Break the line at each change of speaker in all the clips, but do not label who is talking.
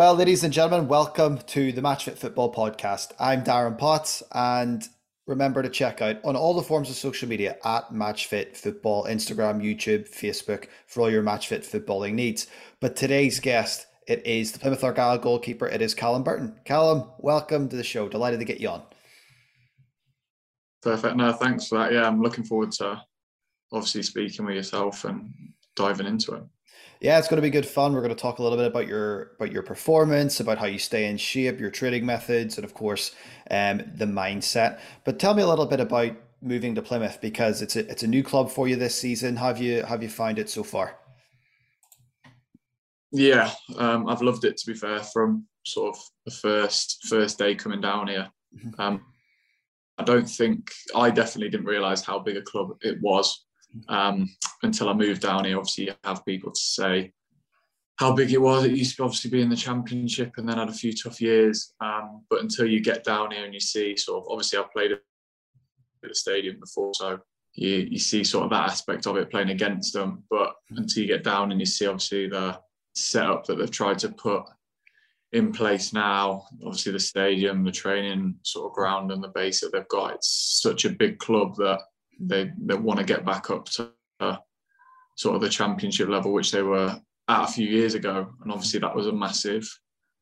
Well, ladies and gentlemen, welcome to the Matchfit Football Podcast. I'm Darren Potts, and remember to check out on all the forms of social media at Matchfit Football, Instagram, YouTube, Facebook for all your Matchfit footballing needs. But today's guest, it is the Plymouth Argyle goalkeeper. It is Callum Burton. Callum, welcome to the show. Delighted to get you on.
Perfect. No, thanks for that. Yeah, I'm looking forward to obviously speaking with yourself and diving into it
yeah, it's going to be good fun. We're going to talk a little bit about your about your performance, about how you stay in shape, your trading methods, and of course, um, the mindset. But tell me a little bit about moving to Plymouth because it's a it's a new club for you this season. Have you have you found it so far?
Yeah, um, I've loved it. To be fair, from sort of the first first day coming down here, mm-hmm. um, I don't think I definitely didn't realise how big a club it was um, until I moved down here. Obviously, you have people to say how big it was. It used to obviously be in the championship and then had a few tough years. Um, but until you get down here and you see sort of, obviously, I've played at the stadium before, so you, you see sort of that aspect of it playing against them. But until you get down and you see obviously the setup that they've tried to put in place now, obviously the stadium, the training sort of ground and the base that they've got, it's such a big club that they they want to get back up to uh, sort of the championship level, which they were at a few years ago, and obviously that was a massive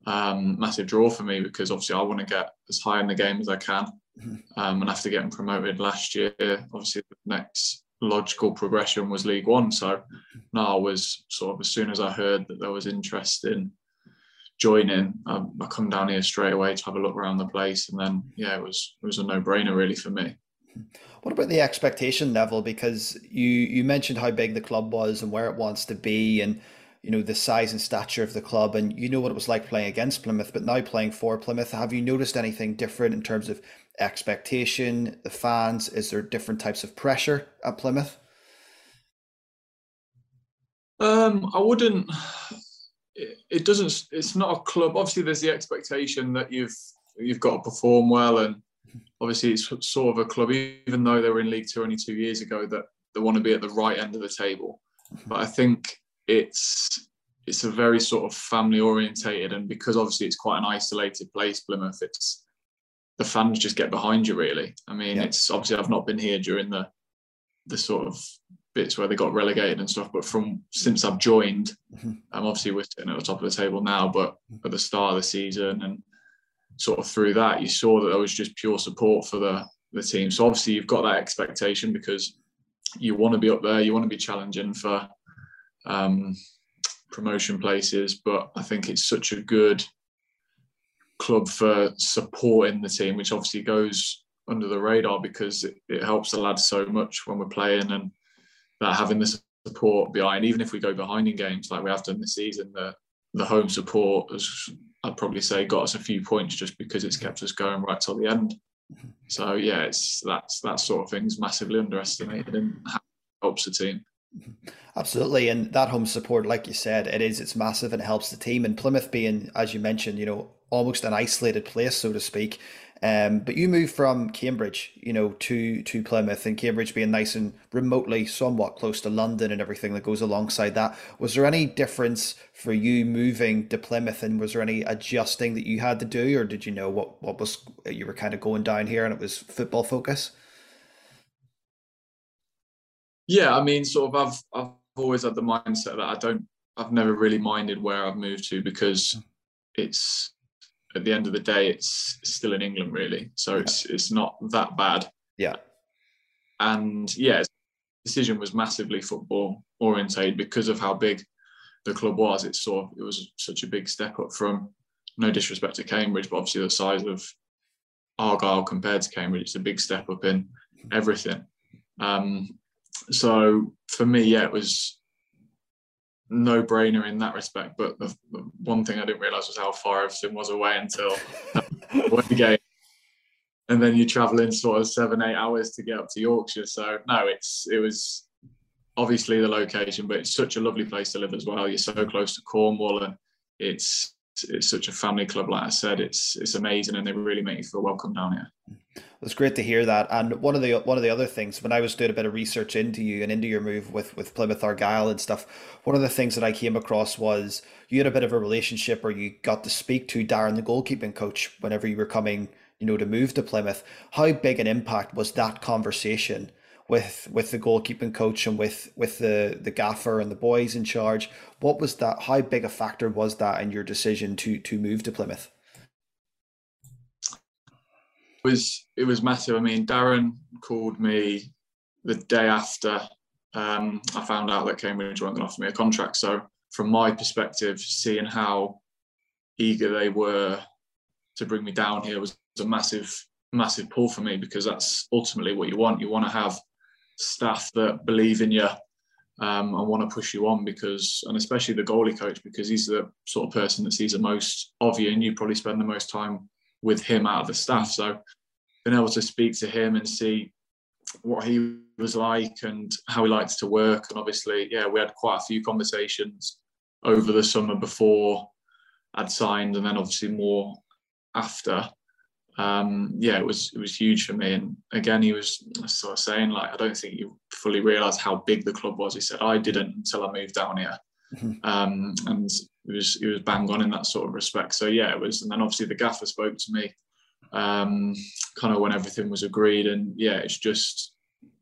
um, massive draw for me because obviously I want to get as high in the game as I can, mm-hmm. um, and after getting promoted last year, obviously the next logical progression was League One. So now I was sort of as soon as I heard that there was interest in joining, um, I come down here straight away to have a look around the place, and then yeah, it was it was a no brainer really for me.
What about the expectation level? Because you you mentioned how big the club was and where it wants to be, and you know the size and stature of the club, and you know what it was like playing against Plymouth, but now playing for Plymouth. Have you noticed anything different in terms of expectation, the fans? Is there different types of pressure at Plymouth?
Um, I wouldn't. It, it doesn't. It's not a club. Obviously, there's the expectation that you've you've got to perform well and obviously it's sort of a club, even though they were in League Two only two years ago, that they want to be at the right end of the table. But I think it's it's a very sort of family orientated, and because obviously it's quite an isolated place, Plymouth. It's the fans just get behind you really. I mean, yeah. it's obviously I've not been here during the the sort of bits where they got relegated and stuff, but from since I've joined, mm-hmm. I'm obviously we're sitting at the top of the table now, but at the start of the season and sort of through that, you saw that there was just pure support for the the team. So obviously you've got that expectation because you want to be up there, you want to be challenging for um, promotion places. But I think it's such a good club for supporting the team, which obviously goes under the radar because it, it helps the lads so much when we're playing and that having the support behind, even if we go behind in games like we have done this season, the the home support has I'd probably say got us a few points just because it's kept us going right till the end. So yeah, it's that's that sort of thing's massively underestimated and helps the team.
Absolutely, and that home support, like you said, it is it's massive and helps the team. And Plymouth being, as you mentioned, you know, almost an isolated place, so to speak. Um, but you moved from Cambridge, you know, to to Plymouth, and Cambridge being nice and remotely, somewhat close to London, and everything that goes alongside that. Was there any difference for you moving to Plymouth, and was there any adjusting that you had to do, or did you know what what was you were kind of going down here, and it was football focus?
Yeah, I mean, sort of, I've I've always had the mindset that I don't, I've never really minded where I've moved to because it's at the end of the day, it's still in England, really. So yeah. it's it's not that bad.
Yeah.
And yeah, decision was massively football orientated because of how big the club was. It of it was such a big step up from no disrespect to Cambridge, but obviously the size of Argyle compared to Cambridge, it's a big step up in everything. Um, so for me, yeah, it was no brainer in that respect. But the, the, one thing I didn't realise was how far everything was away until one game. And then you're travelling sort of seven, eight hours to get up to Yorkshire. So no, it's it was obviously the location, but it's such a lovely place to live as well. You're so close to Cornwall, and it's it's such a family club. Like I said, it's it's amazing, and they really make you feel welcome down here.
It's great to hear that. And one of the one of the other things when I was doing a bit of research into you and into your move with with Plymouth Argyle and stuff, one of the things that I came across was you had a bit of a relationship where you got to speak to Darren, the goalkeeping coach, whenever you were coming, you know, to move to Plymouth. How big an impact was that conversation with with the goalkeeping coach and with with the the gaffer and the boys in charge? What was that? How big a factor was that in your decision to to move to Plymouth?
Was it was massive. I mean, Darren called me the day after um, I found out that Cambridge weren't going to offer me a contract. So, from my perspective, seeing how eager they were to bring me down here was a massive, massive pull for me because that's ultimately what you want. You want to have staff that believe in you um, and want to push you on because, and especially the goalie coach, because he's the sort of person that sees the most of you and you probably spend the most time with him out of the staff. So being able to speak to him and see what he was like and how he liked to work. And obviously, yeah, we had quite a few conversations over the summer before I'd signed, and then obviously more after. Um, yeah, it was it was huge for me. And again, he was sort of saying like, I don't think you fully realised how big the club was. He said I didn't until I moved down here, mm-hmm. um, and it was it was bang on in that sort of respect. So yeah, it was. And then obviously the gaffer spoke to me um, kind of when everything was agreed. And yeah, it's just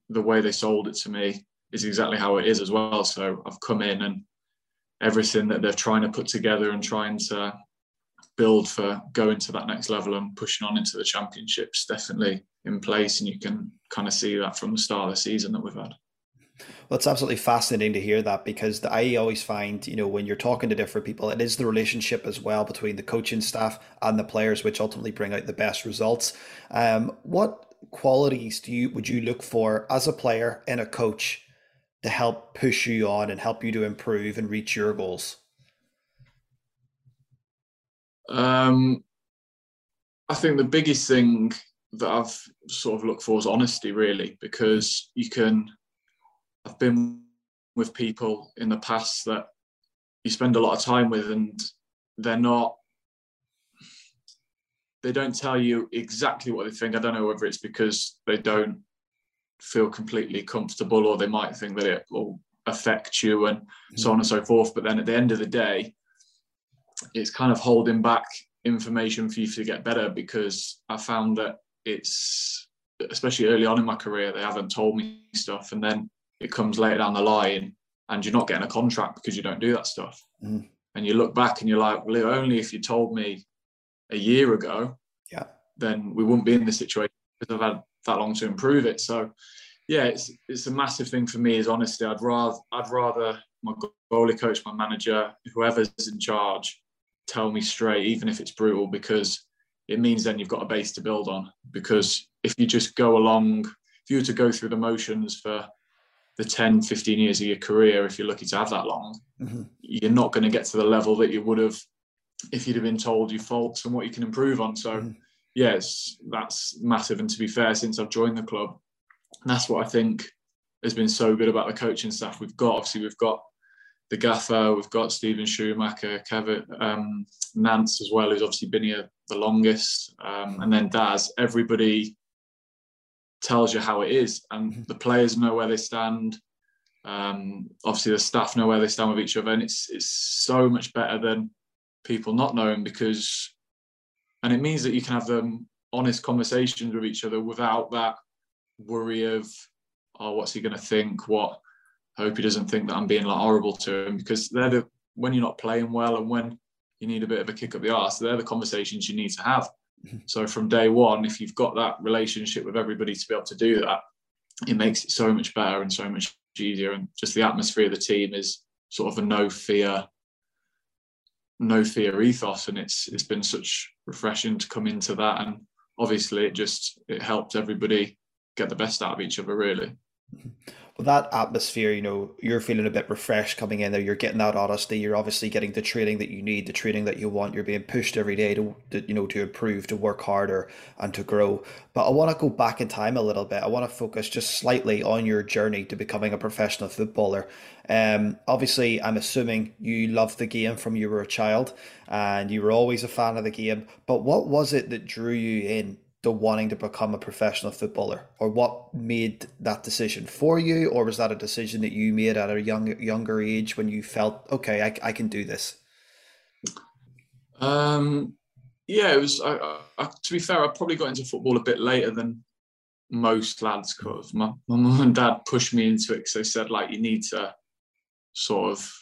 the way they sold it to me is exactly how it is as well. So I've come in and everything that they're trying to put together and trying to build for going to that next level and pushing on into the championships definitely in place. And you can kind of see that from the start of the season that we've had.
Well, it's absolutely fascinating to hear that because the, I always find, you know, when you're talking to different people, it is the relationship as well between the coaching staff and the players, which ultimately bring out the best results. Um, what qualities do you would you look for as a player and a coach to help push you on and help you to improve and reach your goals?
Um, I think the biggest thing that I've sort of looked for is honesty, really, because you can I've been with people in the past that you spend a lot of time with, and they're not. They don't tell you exactly what they think. I don't know whether it's because they don't feel completely comfortable, or they might think that it will affect you, and mm-hmm. so on and so forth. But then at the end of the day, it's kind of holding back information for you to get better because I found that it's especially early on in my career they haven't told me stuff and then it comes later down the line and you're not getting a contract because you don't do that stuff. Mm. And you look back and you're like, well, only if you told me a year ago,
yeah,
then we wouldn't be in this situation because I've had that long to improve it. So yeah, it's it's a massive thing for me is honesty. I'd rather I'd rather my goalie coach, my manager, whoever's in charge, tell me straight, even if it's brutal, because it means then you've got a base to build on. Because if you just go along, if you were to go through the motions for the 10, 15 years of your career, if you're lucky to have that long, mm-hmm. you're not going to get to the level that you would have if you'd have been told your faults and what you can improve on. So, mm-hmm. yes, that's massive. And to be fair, since I've joined the club, that's what I think has been so good about the coaching staff we've got. Obviously, we've got the gaffer, we've got Steven Schumacher, Kevin um, Nance as well, who's obviously been here the longest, um, and then Daz. Everybody tells you how it is, and mm-hmm. the players know where they stand. Um, obviously, the staff know where they stand with each other, and it's it's so much better than people not knowing because, and it means that you can have them honest conversations with each other without that worry of, oh, what's he going to think? What? I hope he doesn't think that I'm being like horrible to him because they're the when you're not playing well and when you need a bit of a kick up the arse, they're the conversations you need to have. So from day one, if you've got that relationship with everybody to be able to do that, it makes it so much better and so much easier. And just the atmosphere of the team is sort of a no fear, no fear ethos, and it's it's been such refreshing to come into that. And obviously, it just it helped everybody get the best out of each other, really.
That atmosphere, you know, you're feeling a bit refreshed coming in there. You're getting that honesty. You're obviously getting the training that you need, the training that you want. You're being pushed every day to, to you know, to improve, to work harder, and to grow. But I want to go back in time a little bit. I want to focus just slightly on your journey to becoming a professional footballer. Um, obviously, I'm assuming you loved the game from you were a child, and you were always a fan of the game. But what was it that drew you in to wanting to become a professional footballer, or what made that decision for you, or was that a decision that you made at a young younger age when you felt okay, I, I can do this?
Um, yeah, it was. I, I, to be fair, I probably got into football a bit later than most lads because my, mum and dad pushed me into it because they said like you need to sort of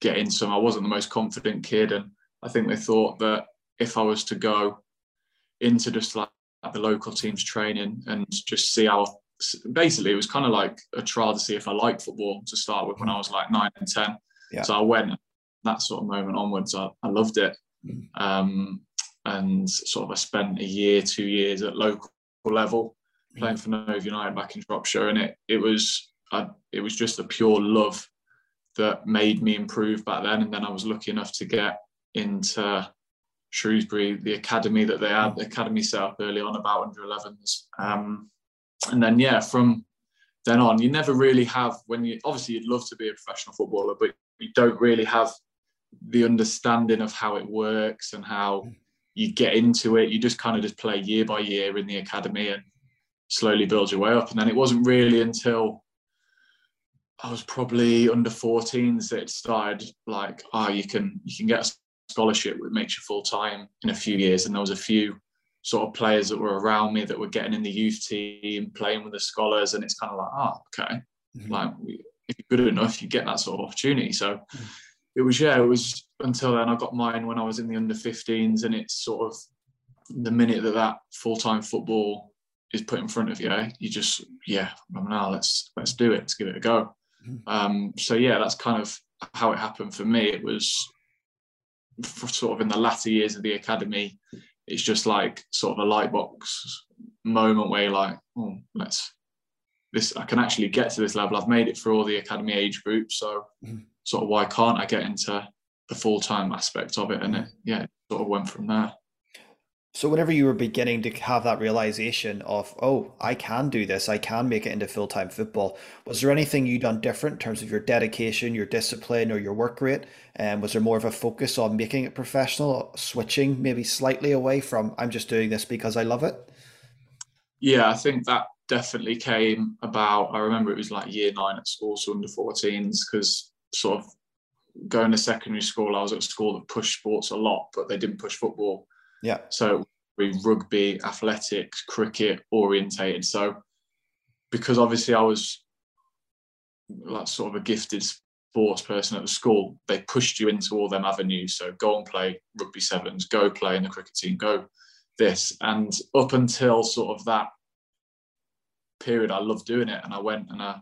get into them. I wasn't the most confident kid, and I think they thought that if I was to go into just like the local teams training and just see how basically it was kind of like a trial to see if I liked football to start with when I was like nine and ten. Yeah. So I went that sort of moment onwards. I, I loved it. Mm. Um, and sort of I spent a year, two years at local level playing for Nove United back in Shropshire, and it it was I, it was just a pure love that made me improve back then. And then I was lucky enough to get into Shrewsbury, the academy that they had, the mm. academy set up early on about under 11s. Um, and then, yeah, from then on, you never really have, when you obviously you'd love to be a professional footballer, but you don't really have the understanding of how it works and how mm. you get into it. You just kind of just play year by year in the academy and slowly build your way up. And then it wasn't really until I was probably under 14s that it started like, oh, you can you can get a scholarship which makes you full time in a few years. And there was a few sort of players that were around me that were getting in the youth team, playing with the scholars, and it's kind of like, oh, okay, mm-hmm. like if you're good enough, you get that sort of opportunity. So mm-hmm. it was yeah, it was until then I got mine when I was in the under 15s, and it's sort of the minute that that full time football is put in front of you, you just yeah, now let's let's do it, let's give it a go. Mm-hmm. Um, so yeah, that's kind of how it happened for me. It was sort of in the latter years of the academy, it's just like sort of a light box moment where you're like, oh, let's this I can actually get to this level. I've made it through all the academy age groups, so mm-hmm. sort of why can't I get into the full time aspect of it? And it, yeah, it sort of went from there.
So whenever you were beginning to have that realization of, oh, I can do this, I can make it into full time football, was there anything you'd done different in terms of your dedication, your discipline, or your work rate? And um, was there more of a focus on making it professional, switching maybe slightly away from I'm just doing this because I love it?
Yeah, I think that definitely came about. I remember it was like year nine at school, so under 14s, because sort of going to secondary school, I was at a school that pushed sports a lot, but they didn't push football.
Yeah.
So we rugby, athletics, cricket orientated. So because obviously I was like sort of a gifted sports person at the school, they pushed you into all them avenues. So go and play rugby sevens, go play in the cricket team, go this. And up until sort of that period, I loved doing it. And I went and I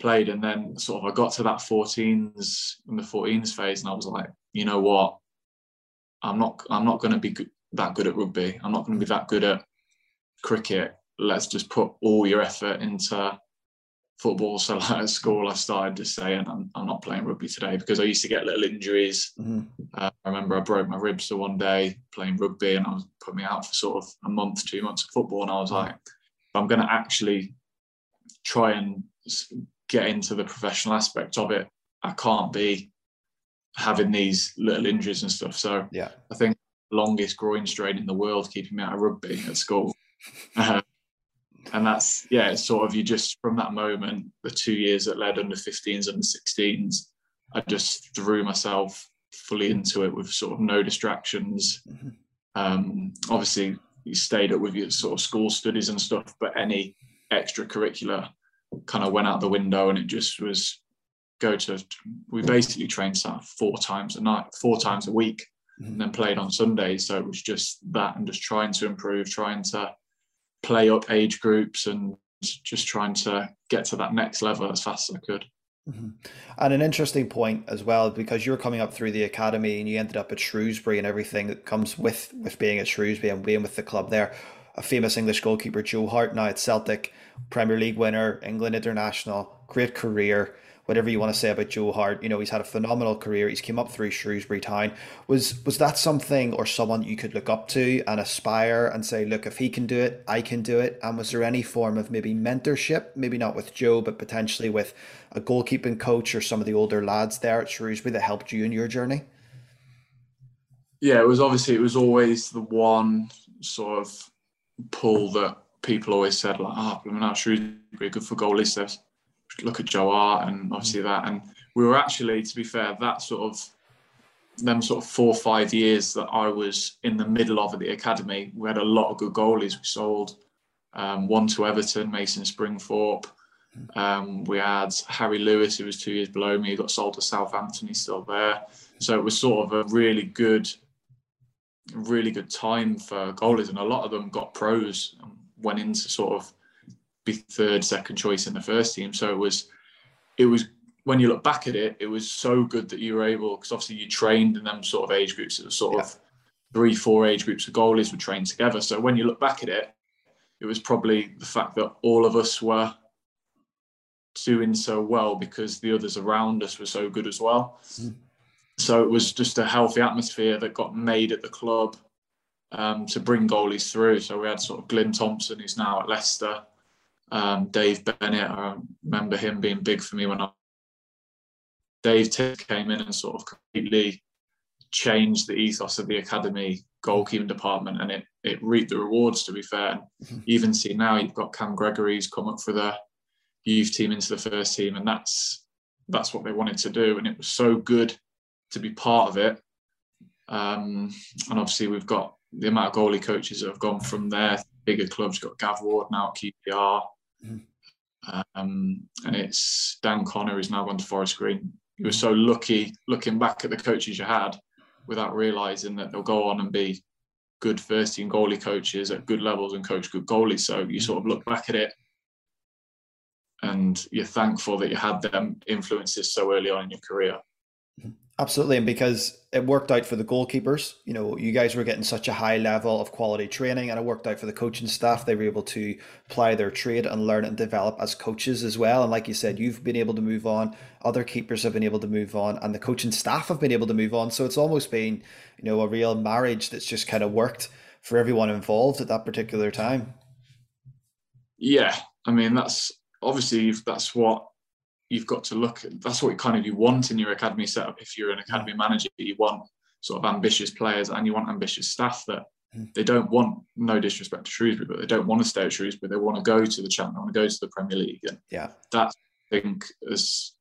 played. And then sort of I got to that 14s in the 14s phase, and I was like, you know what? I'm not I'm not going to be that good at rugby. I'm not going to be that good at cricket. Let's just put all your effort into football. So like at school, I started just saying I'm, I'm not playing rugby today because I used to get little injuries. Mm-hmm. Uh, I remember I broke my ribs the one day playing rugby, and I was put me out for sort of a month, two months of football, and I was like, I'm going to actually try and get into the professional aspect of it. I can't be having these little injuries and stuff. So
yeah,
I think longest groin strain in the world, keeping me out of rugby at school. Uh, and that's yeah, it's sort of you just from that moment, the two years that led under 15s and 16s, I just threw myself fully into it with sort of no distractions. Mm-hmm. Um, obviously, you stayed up with your sort of school studies and stuff, but any extracurricular kind of went out the window, and it just was go to. We basically trained four times a night, four times a week and then played on Sundays. So it was just that and just trying to improve, trying to play up age groups and just trying to get to that next level as fast as I could.
Mm-hmm. And an interesting point as well, because you were coming up through the academy and you ended up at Shrewsbury and everything that comes with with being at Shrewsbury and being with the club there. A famous English goalkeeper, Joe Hart, now at Celtic, Premier League winner, England international, great career whatever you want to say about Joe Hart, you know, he's had a phenomenal career. He's came up through Shrewsbury Town. Was was that something or someone you could look up to and aspire and say, look, if he can do it, I can do it? And was there any form of maybe mentorship, maybe not with Joe, but potentially with a goalkeeping coach or some of the older lads there at Shrewsbury that helped you in your journey?
Yeah, it was obviously it was always the one sort of pull that people always said like, "Ah, oh, not Shrewsbury good for goalies." So look at Joe Hart and obviously that, and we were actually, to be fair, that sort of them sort of four or five years that I was in the middle of at the academy, we had a lot of good goalies. We sold um, one to Everton, Mason Springthorpe. Um, we had Harry Lewis, who was two years below me, he got sold to Southampton. He's still there. So it was sort of a really good, really good time for goalies, and a lot of them got pros and went into sort of third, second choice in the first team. So it was, it was when you look back at it, it was so good that you were able because obviously you trained in them sort of age groups. It was sort yeah. of three, four age groups of goalies were trained together. So when you look back at it, it was probably the fact that all of us were doing so well because the others around us were so good as well. Mm. So it was just a healthy atmosphere that got made at the club um, to bring goalies through. So we had sort of Glyn Thompson, who's now at Leicester, um, Dave Bennett. I remember him being big for me when I. Dave came in and sort of completely changed the ethos of the academy goalkeeping department, and it it reaped the rewards. To be fair, mm-hmm. even see now you've got Cam Gregory's come up for the youth team into the first team, and that's that's what they wanted to do, and it was so good to be part of it. Um, and obviously, we've got the amount of goalie coaches that have gone from there, bigger clubs. You've got Gav Ward now at QPR. Um, and it's Dan Connor who's now gone to Forest Green. You were mm. so lucky looking back at the coaches you had, without realizing that they'll go on and be good first team goalie coaches at good levels and coach good goalies. So you mm. sort of look back at it and you're thankful that you had them influences so early on in your career. Mm.
Absolutely, and because it worked out for the goalkeepers, you know, you guys were getting such a high level of quality training, and it worked out for the coaching staff. They were able to apply their trade and learn and develop as coaches as well. And like you said, you've been able to move on. Other keepers have been able to move on, and the coaching staff have been able to move on. So it's almost been, you know, a real marriage that's just kind of worked for everyone involved at that particular time.
Yeah, I mean that's obviously that's what you've got to look at. That's what kind of you want in your academy setup. If you're an academy manager, you want sort of ambitious players and you want ambitious staff that hmm. they don't want no disrespect to Shrewsbury, but they don't want to stay at Shrewsbury. They want to go to the champ. They want to go to the Premier League. And
yeah,
that I think is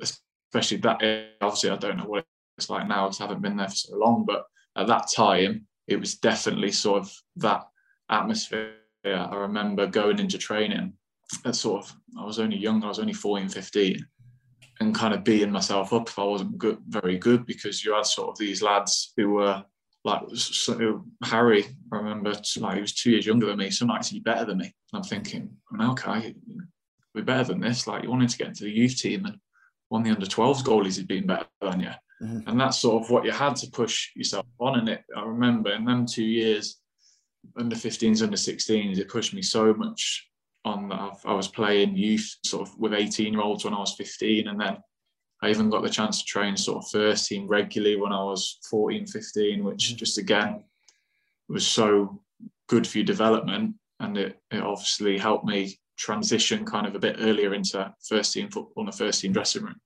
especially that. Obviously, I don't know what it's like now. I haven't been there for so long, but at that time, it was definitely sort of that atmosphere. I remember going into training at sort of I was only young, I was only 14, 15, and kind of beating myself up if I wasn't good, very good because you had sort of these lads who were like so, Harry. I remember like he was two years younger than me, so nights he's better than me. And I'm thinking, okay, we're better than this. Like you wanted to get into the youth team and one of the under 12s goalies had been better than you. Mm-hmm. And that's sort of what you had to push yourself on. And it, I remember in them two years, under 15s, under 16s, it pushed me so much on that I was playing youth sort of with 18 year olds when I was 15 and then I even got the chance to train sort of first team regularly when I was 14 15 which mm-hmm. just again was so good for your development and it, it obviously helped me transition kind of a bit earlier into first team football in the first team dressing room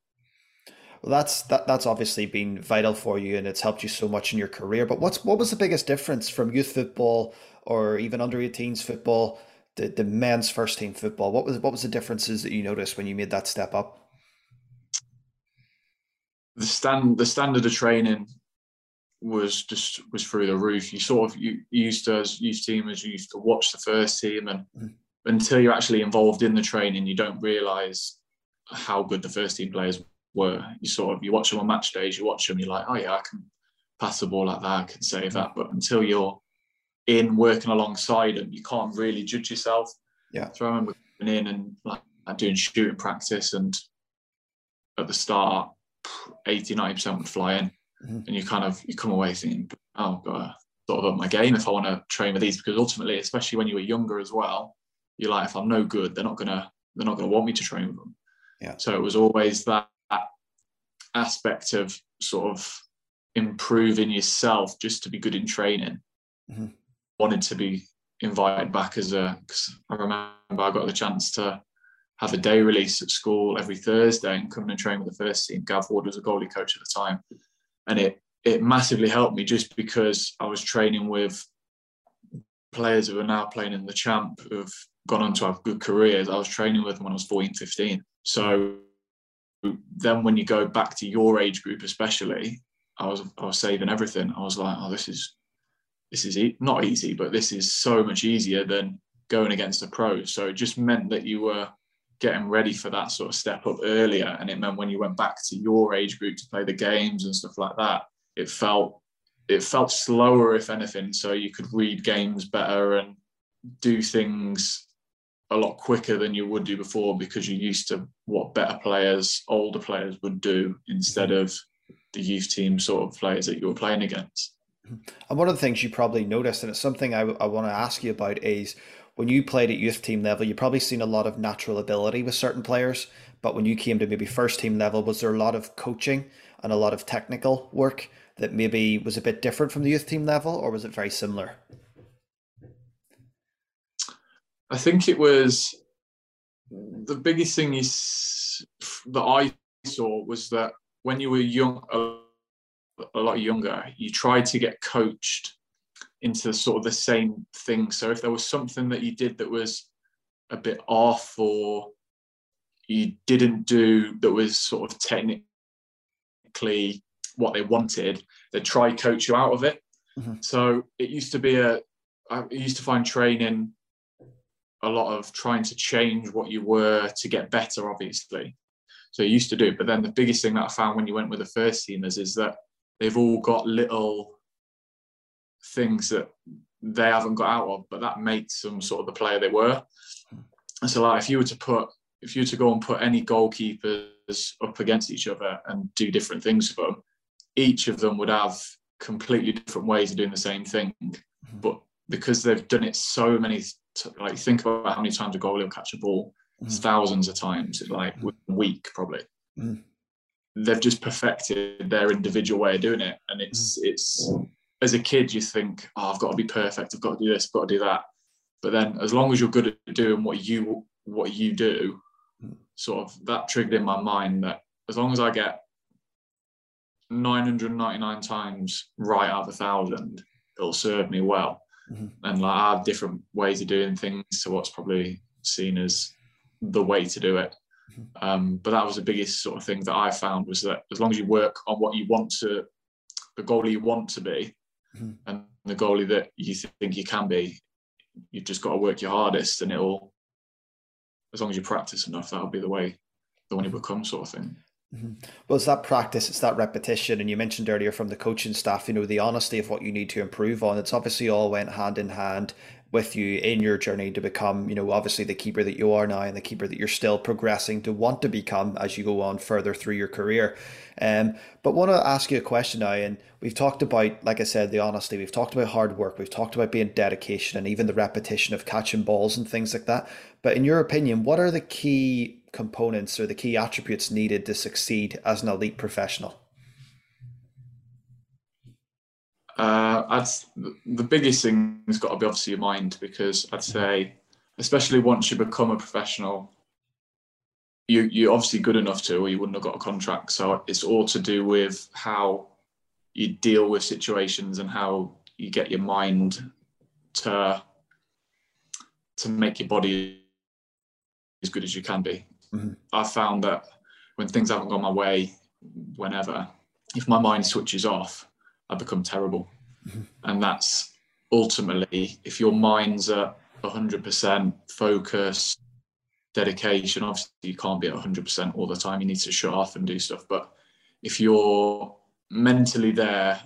well that's that that's obviously been vital for you and it's helped you so much in your career but what's what was the biggest difference from youth football or even under 18s football the, the men's first team football. What was what was the differences that you noticed when you made that step up?
The stand the standard of training was just was through the roof. You sort of you, you used to as youth teamers you used to watch the first team and mm. until you're actually involved in the training, you don't realise how good the first team players were. You sort of you watch them on match days, you watch them, you're like, oh yeah, I can pass the ball like that, I can save that. But until you're in working alongside them, you can't really judge yourself.
Yeah.
So I remember coming in and like doing shooting practice, and at the start, 80, 90% would fly in. Mm-hmm. And you kind of you come away thinking, oh I've got to sort of up my game if I want to train with these because ultimately, especially when you were younger as well, you're like, if I'm no good, they're not gonna they're not gonna want me to train with them.
Yeah.
So it was always that, that aspect of sort of improving yourself just to be good in training. Mm-hmm wanted to be invited back as a. Cause I remember I got the chance to have a day release at school every Thursday and come and train with the first team. Gav Ward was a goalie coach at the time, and it it massively helped me just because I was training with players who are now playing in the champ who've gone on to have good careers. I was training with them when I was 14, 15. So then when you go back to your age group, especially, I was I was saving everything. I was like, oh, this is this is e- not easy, but this is so much easier than going against the pros. So it just meant that you were getting ready for that sort of step up earlier, and it meant when you went back to your age group to play the games and stuff like that, it felt it felt slower, if anything. So you could read games better and do things a lot quicker than you would do before because you're used to what better players, older players would do instead of the youth team sort of players that you were playing against.
And one of the things you probably noticed, and it's something I, I want to ask you about, is when you played at youth team level, you probably seen a lot of natural ability with certain players. But when you came to maybe first team level, was there a lot of coaching and a lot of technical work that maybe was a bit different from the youth team level, or was it very similar?
I think it was the biggest thing is that I saw was that when you were young, a, a lot younger, you tried to get coached into sort of the same thing. So if there was something that you did that was a bit off or you didn't do that was sort of technically what they wanted, they'd try coach you out of it. Mm-hmm. So it used to be a, I used to find training a lot of trying to change what you were to get better, obviously. So you used to do, but then the biggest thing that I found when you went with the first teamers is that they've all got little things that they haven't got out of, but that makes them sort of the player they were. And so, like, if you were to put, if you were to go and put any goalkeepers up against each other and do different things for them, each of them would have completely different ways of doing the same thing. Mm-hmm. But because they've done it so many, like, think about how many times a goalie will catch a ball, mm. thousands of times, like mm. a week probably. Mm. They've just perfected their individual way of doing it, and it's mm. it's as a kid, you think, oh, I've got to be perfect. I've got to do this. I've got to do that. But then, as long as you're good at doing what you what you do, sort of that triggered in my mind that as long as I get 999 times right out of a thousand, it'll serve me well. Mm-hmm. And like I have different ways of doing things to what's probably seen as the way to do it. Um, but that was the biggest sort of thing that I found was that as long as you work on what you want to, the goalie you want to be, mm-hmm. and the goalie that you think you can be, you've just got to work your hardest, and it'll, as long as you practice enough, that'll be the way, the one you become, sort of thing.
Mm-hmm. Well, it's that practice, it's that repetition, and you mentioned earlier from the coaching staff, you know, the honesty of what you need to improve on. It's obviously all went hand in hand with you in your journey to become, you know, obviously the keeper that you are now and the keeper that you're still progressing to want to become as you go on further through your career. Um, but want to ask you a question now, and we've talked about, like I said, the honesty. We've talked about hard work. We've talked about being dedication, and even the repetition of catching balls and things like that. But in your opinion, what are the key components or the key attributes needed to succeed as an elite professional?
Uh, I'd, the biggest thing has got to be obviously your mind because I'd say, especially once you become a professional, you you're obviously good enough to, or you wouldn't have got a contract. So it's all to do with how you deal with situations and how you get your mind to to make your body as good as you can be. Mm-hmm. I've found that when things haven't gone my way, whenever, if my mind switches off, I become terrible. Mm-hmm. And that's ultimately, if your mind's at 100% focus, dedication, obviously you can't be at 100% all the time. You need to shut off and do stuff. But if you're mentally there,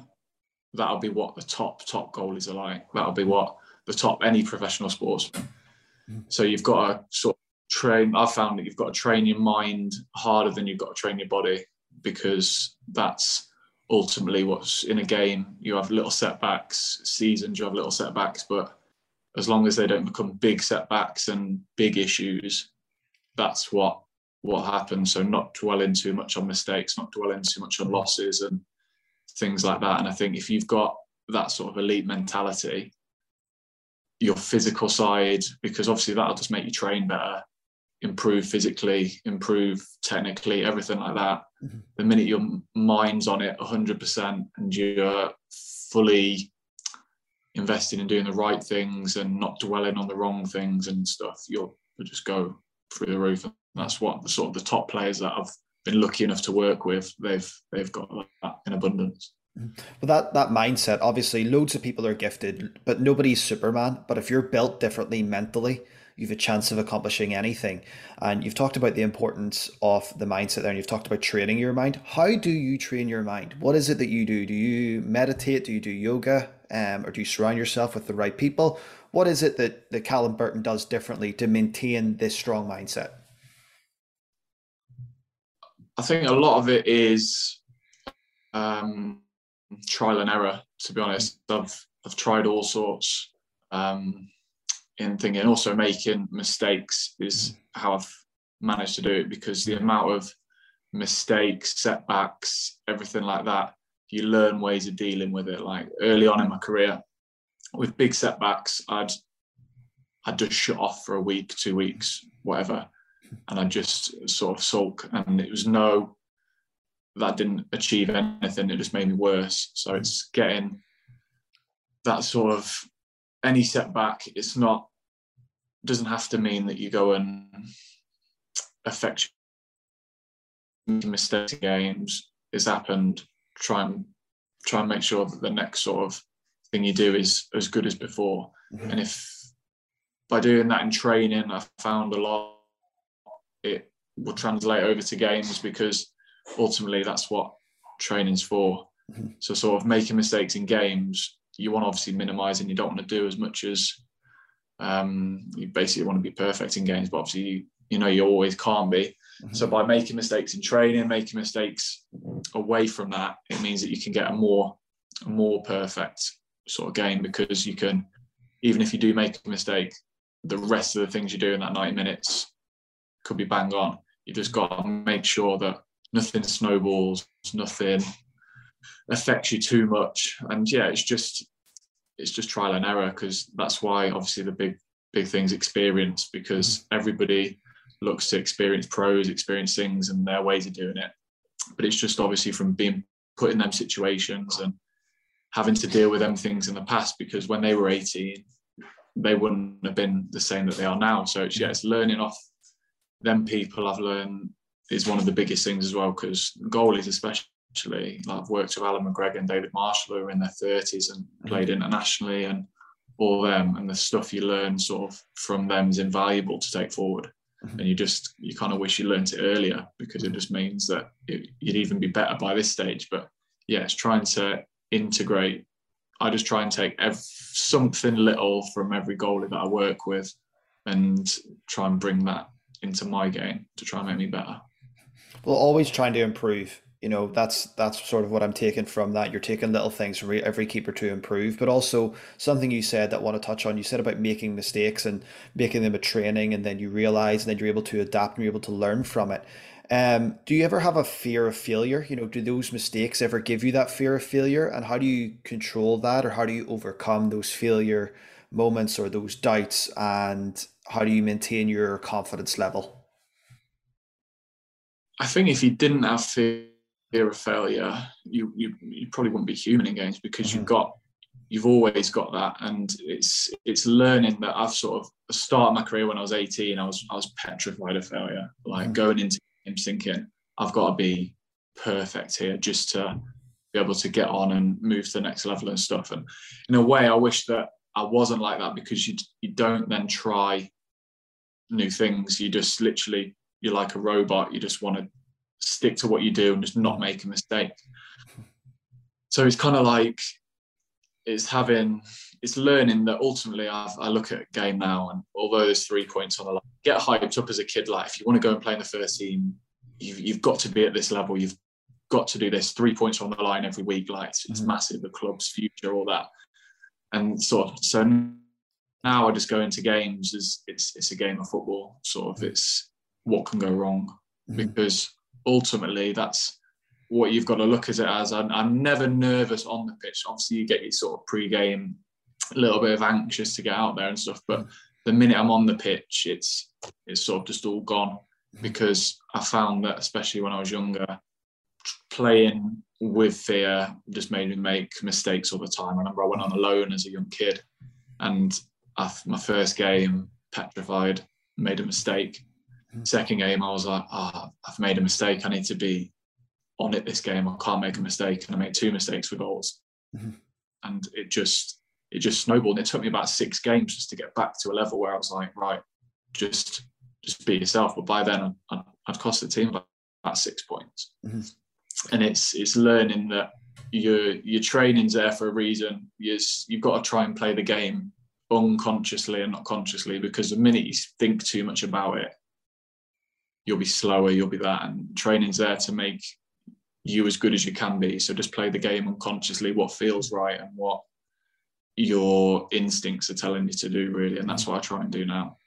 that'll be what the top, top goalies are like. That'll be what the top any professional sportsman. Mm-hmm. So you've got to sort of train. I've found that you've got to train your mind harder than you've got to train your body because that's ultimately what's in a game. You have little setbacks, seasons, you have little setbacks, but as long as they don't become big setbacks and big issues, that's what what happens. So not dwelling too much on mistakes, not dwelling too much on losses and things like that. And I think if you've got that sort of elite mentality, your physical side, because obviously that'll just make you train better, improve physically, improve technically, everything like that. Mm-hmm. The minute your mind's on it 100% and you're fully investing in doing the right things and not dwelling on the wrong things and stuff, you'll, you'll just go through the roof. And that's what the sort of the top players that I've been lucky enough to work with, they've they've got that in abundance.
Well, that that mindset, obviously, loads of people are gifted, but nobody's Superman. But if you're built differently mentally, you've a chance of accomplishing anything. And you've talked about the importance of the mindset there, and you've talked about training your mind. How do you train your mind? What is it that you do? Do you meditate? Do you do yoga? Um, or do you surround yourself with the right people? What is it that, that Callum Burton does differently to maintain this strong mindset?
I think a lot of it is um, trial and error. To be honest, I've I've tried all sorts. Um, in thinking also making mistakes is mm. how I've managed to do it because the amount of mistakes, setbacks, everything like that, you learn ways of dealing with it. Like early on in my career, with big setbacks, I'd I'd just shut off for a week, two weeks, whatever, and I'd just sort of sulk. And it was no, that didn't achieve anything. It just made me worse. So it's getting that sort of any setback. It's not doesn't have to mean that you go and affect mistakes in games. It's happened. Try and try and make sure that the next sort of thing you do is as good as before. Mm-hmm. And if by doing that in training, I found a lot it will translate over to games because ultimately that's what training's for. Mm-hmm. So sort of making mistakes in games, you want to obviously minimise and you don't want to do as much as um, you basically want to be perfect in games, but obviously you, you know you always can't be. Mm-hmm. So by making mistakes in training, making mistakes away from that, it means that you can get a more a more perfect sort of game because you can, even if you do make a mistake, the rest of the things you do in that 90 minutes could be bang on. You just got to make sure that nothing snowballs, nothing affects you too much. And yeah, it's just it's just trial and error because that's why obviously the big big things experience because mm-hmm. everybody looks to experience pros, experience things and their ways of doing it. But it's just obviously from being put in them situations and having to deal with them things in the past because when they were 18, they wouldn't have been the same that they are now. So it's yeah, it's learning off them people I've learned is one of the biggest things as well because goalies especially like I've worked with Allan McGregor and David Marshall who are in their 30s and mm-hmm. played internationally and all them and the stuff you learn sort of from them is invaluable to take forward. Mm-hmm. And you just you kind of wish you learned it earlier because it just means that it, you'd even be better by this stage. But yeah, it's trying to integrate. I just try and take every, something little from every goalie that I work with and try and bring that into my game to try and make me better.
Well, always trying to improve you know that's that's sort of what I'm taking from that. You're taking little things from every keeper to improve, but also something you said that I want to touch on. You said about making mistakes and making them a training, and then you realize, and then you're able to adapt and you're able to learn from it. Um, do you ever have a fear of failure? You know, do those mistakes ever give you that fear of failure, and how do you control that, or how do you overcome those failure moments or those doubts, and how do you maintain your confidence level?
I think if you didn't have fear fear of failure, you you, you probably wouldn't be human in games because mm-hmm. you've got you've always got that, and it's it's learning that I've sort of started my career when I was 18. I was I was petrified of failure, like mm-hmm. going into games thinking I've got to be perfect here just to be able to get on and move to the next level and stuff. And in a way, I wish that I wasn't like that because you you don't then try new things. You just literally you're like a robot. You just want to stick to what you do and just not make a mistake. So it's kind of like it's having it's learning that ultimately I've, i look at a game now and although there's three points on the line, get hyped up as a kid. Like if you want to go and play in the first team, you've, you've got to be at this level. You've got to do this. Three points on the line every week. Like it's, it's mm-hmm. massive. The club's future, all that, and sort of so now I just go into games as it's it's a game of football. Sort of mm-hmm. it's what can go wrong mm-hmm. because ultimately that's what you've got to look at it as. I'm, I'm never nervous on the pitch. Obviously, you get your sort of pre-game, a little bit of anxious to get out there and stuff. But the minute I'm on the pitch, it's it's sort of just all gone mm-hmm. because I found that, especially when I was younger, playing with fear just made me make mistakes all the time. I remember I went on a loan as a young kid, and after my first game, petrified, made a mistake. Second game, I was like, oh, I've made a mistake. I need to be on it this game. I can't make a mistake. And I made two mistakes for goals. Mm-hmm. And it just it just snowballed. And it took me about six games just to get back to a level where I was like, right, just just be yourself. But by then, I'd, I'd cost the team about six points. Mm-hmm. And it's it's learning that your your training's there for a reason. you you've got to try and play the game unconsciously and not consciously because the minute you think too much about it, you'll be slower, you'll be that. And training's there to make you as good as you can be. So just play the game unconsciously, what feels right and what your instincts are telling you to do, really. And that's what I try and do now.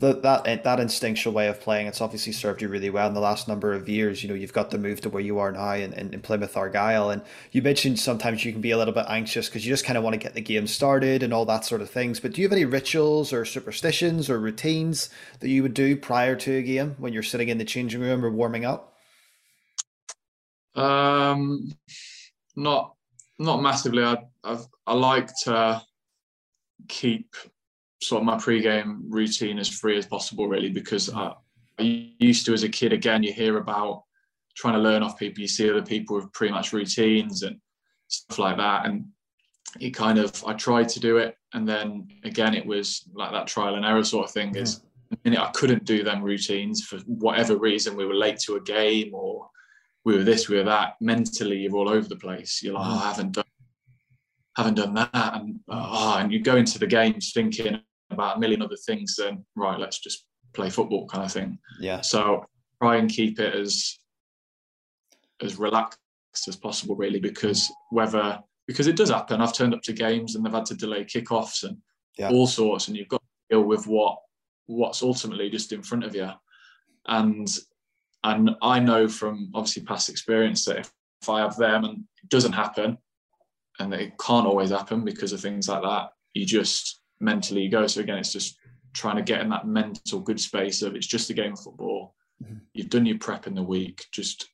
The, that that instinctual way of playing, it's obviously served you really well in the last number of years. You know, you've got the move to where you are now in, in, in Plymouth Argyle. And you mentioned sometimes you can be a little bit anxious because you just kind of want to get the game started and all that sort of things. But do you have any rituals or superstitions or routines that you would do prior to a game when you're sitting in the changing room or warming up?
Um, not not massively. I I've, I like to keep sort of my pre-game routine as free as possible, really, because I, I used to as a kid. Again, you hear about trying to learn off people. You see other people with pre-match routines and stuff like that, and it kind of I tried to do it, and then again, it was like that trial and error sort of thing. Yeah. Is the minute I couldn't do them routines for whatever reason, we were late to a game or we were this, we were that. Mentally, you're all over the place. You're like, oh, I haven't done, haven't done that, and oh, and you go into the games thinking about a million other things. Then right, let's just play football, kind of thing.
Yeah.
So try and keep it as as relaxed as possible, really, because whether because it does happen. I've turned up to games and they've had to delay kickoffs and yeah. all sorts, and you've got to deal with what what's ultimately just in front of you. And and I know from obviously past experience that if, if I have them and it doesn't happen, and it can't always happen because of things like that, you just mentally you go. So again, it's just trying to get in that mental good space of it's just a game of football. Mm-hmm. You've done your prep in the week. Just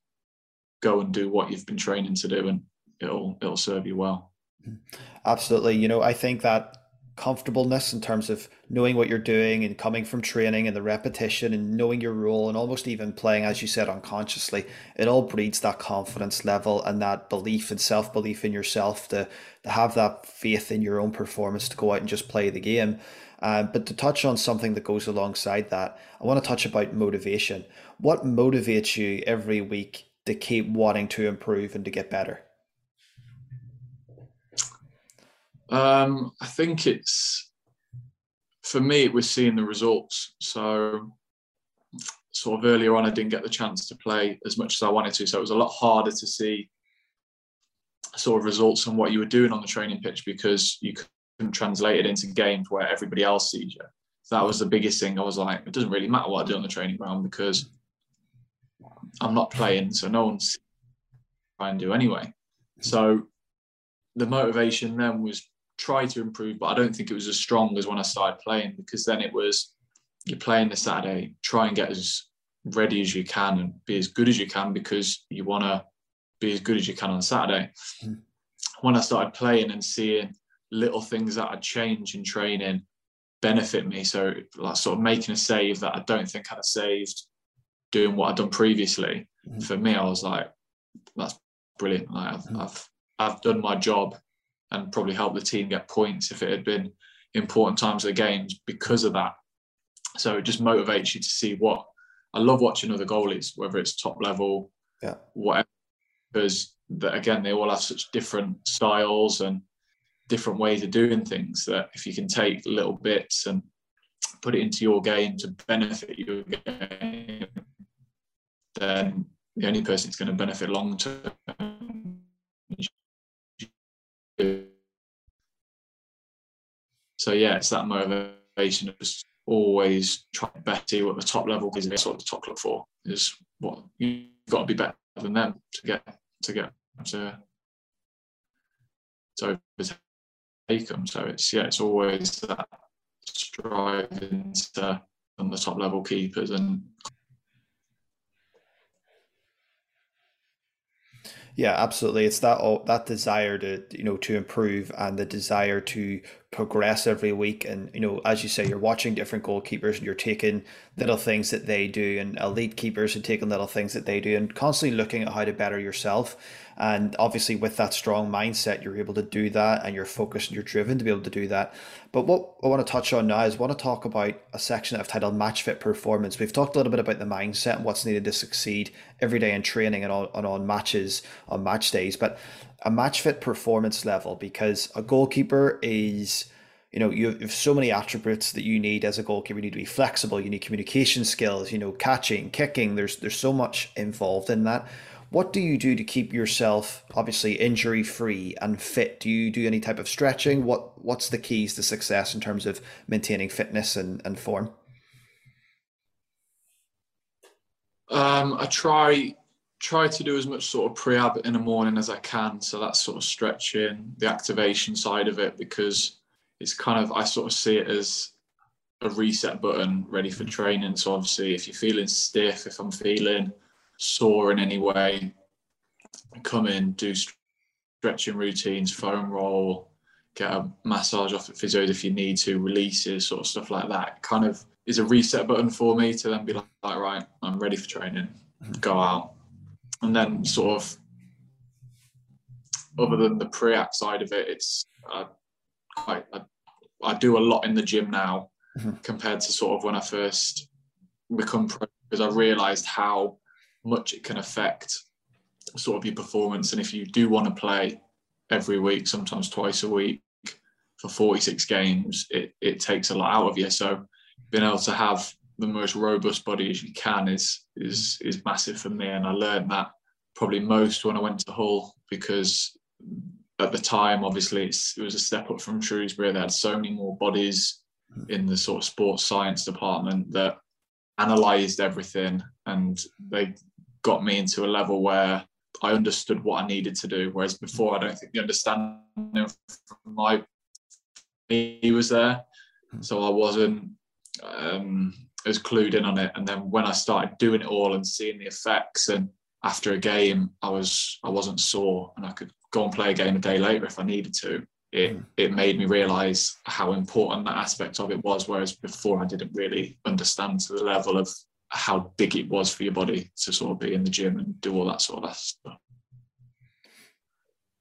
go and do what you've been training to do, and it'll it'll serve you well.
Mm-hmm. Absolutely. You know, I think that comfortableness in terms of knowing what you're doing and coming from training and the repetition and knowing your role and almost even playing as you said unconsciously it all breeds that confidence level and that belief and self-belief in yourself to, to have that faith in your own performance to go out and just play the game. Um, but to touch on something that goes alongside that i want to touch about motivation. What motivates you every week to keep wanting to improve and to get better
Um, I think it's for me. It was seeing the results. So, sort of earlier on, I didn't get the chance to play as much as I wanted to. So it was a lot harder to see sort of results on what you were doing on the training pitch because you couldn't translate it into games where everybody else sees you. So that was the biggest thing. I was like, it doesn't really matter what I do on the training ground because I'm not playing, so no one's trying to do anyway. So the motivation then was try to improve, but I don't think it was as strong as when I started playing because then it was you're playing the Saturday, try and get as ready as you can and be as good as you can because you want to be as good as you can on Saturday. Mm. When I started playing and seeing little things that I'd change in training benefit me, so like sort of making a save that I don't think I'd have saved, doing what I'd done previously. Mm. For me, I was like, that's brilliant. Like I've, mm. I've I've done my job and probably help the team get points if it had been important times of the games because of that. So it just motivates you to see what I love watching other goalies, whether it's top level,
yeah,
whatever, because that again they all have such different styles and different ways of doing things that if you can take little bits and put it into your game to benefit your game, then the only person that's going to benefit long term so yeah, it's that motivation of just always trying to better what the top level is. That's what the top look for is. What you've got to be better than them to get to get to to overtake them. So it's yeah, it's always that striving to on the top level keepers and
Yeah, absolutely. It's that that desire to you know to improve and the desire to progress every week. And you know, as you say, you're watching different goalkeepers and you're taking little things that they do, and elite keepers are taking little things that they do, and constantly looking at how to better yourself. And obviously, with that strong mindset, you're able to do that, and you're focused and you're driven to be able to do that. But what I want to touch on now is I want to talk about a section I've titled Match Fit Performance. We've talked a little bit about the mindset and what's needed to succeed every day in training and on, and on matches on match days, but a match fit performance level because a goalkeeper is you know you have so many attributes that you need as a goalkeeper. You need to be flexible. You need communication skills you know catching kicking. There's there's so much involved in that what do you do to keep yourself obviously injury free and fit? Do you do any type of stretching? What what's the keys to success in terms of maintaining fitness and, and form?
Um, I try try to do as much sort of prehab in the morning as I can. So that's sort of stretching, the activation side of it, because it's kind of I sort of see it as a reset button ready for training. So obviously if you're feeling stiff, if I'm feeling sore in any way, come in, do stretching routines, foam roll, get a massage off at physios if you need to, releases, sort of stuff like that. Kind of is a reset button for me to then be like, right, I'm ready for training, go out. And then sort of other than the pre-act side of it, it's uh, I, I, I, do a lot in the gym now mm-hmm. compared to sort of when I first become pro because I realised how much it can affect sort of your performance. And if you do want to play every week, sometimes twice a week for 46 games, it, it takes a lot out of you. So being able to have the most robust body as you can is is is massive for me. And I learned that probably most when I went to Hull because at the time, obviously, it was a step up from Shrewsbury. They had so many more bodies in the sort of sports science department that analysed everything and they got me into a level where I understood what I needed to do. Whereas before, I don't think the understanding from my he was there, so I wasn't um, as clued in on it. And then when I started doing it all and seeing the effects, and after a game, I was I wasn't sore, and I could go and play a game a day later if I needed to. It mm. it made me realise how important that aspect of it was. Whereas before, I didn't really understand to the level of how big it was for your body to sort of be in the gym and do all that sort of.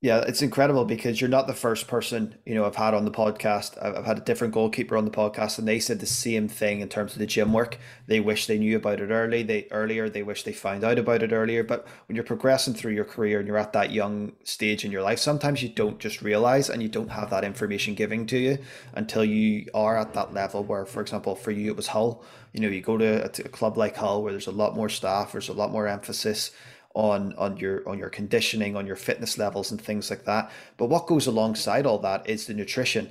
Yeah, it's incredible because you're not the first person, you know, I've had on the podcast. I've I've had a different goalkeeper on the podcast and they said the same thing in terms of the gym work. They wish they knew about it early, they earlier, they wish they found out about it earlier. But when you're progressing through your career and you're at that young stage in your life, sometimes you don't just realize and you don't have that information giving to you until you are at that level where, for example, for you it was Hull. You know, you go to a, to a club like Hull where there's a lot more staff, there's a lot more emphasis on on your on your conditioning, on your fitness levels and things like that. But what goes alongside all that is the nutrition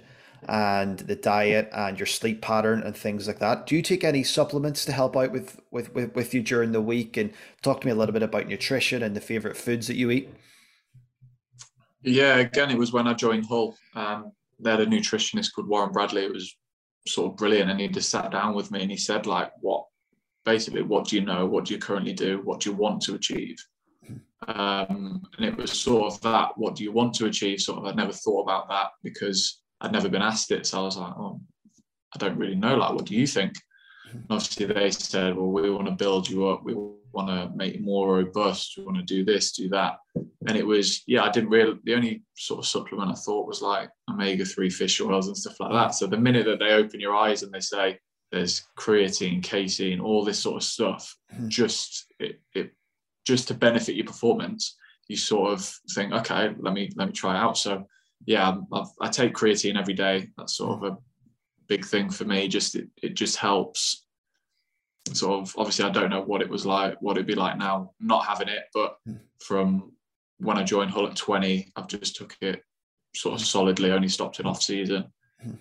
and the diet and your sleep pattern and things like that. Do you take any supplements to help out with with with, with you during the week? And talk to me a little bit about nutrition and the favorite foods that you eat.
Yeah, again, it was when I joined Hull. Um, they had a nutritionist called Warren Bradley. It was sort of brilliant, and he just sat down with me and he said, like, what basically, what do you know? What do you currently do? What do you want to achieve? Um, and it was sort of that, what do you want to achieve? Sort of, I'd never thought about that because I'd never been asked it. So I was like, oh, I don't really know. Like, what do you think? And obviously, they said, well, we want to build you up. We want to make you more robust. We want to do this, do that. And it was, yeah, I didn't really, the only sort of supplement I thought was like omega 3 fish oils and stuff like that. So the minute that they open your eyes and they say, there's creatine, casein, all this sort of stuff, mm-hmm. just it, it just to benefit your performance, you sort of think, okay, let me let me try out. So yeah, I've, i take creatine every day. That's sort of a big thing for me. Just it, it just helps. Sort of obviously, I don't know what it was like, what it'd be like now not having it, but hmm. from when I joined Hull at 20, I've just took it sort of solidly. Only stopped in off season, hmm.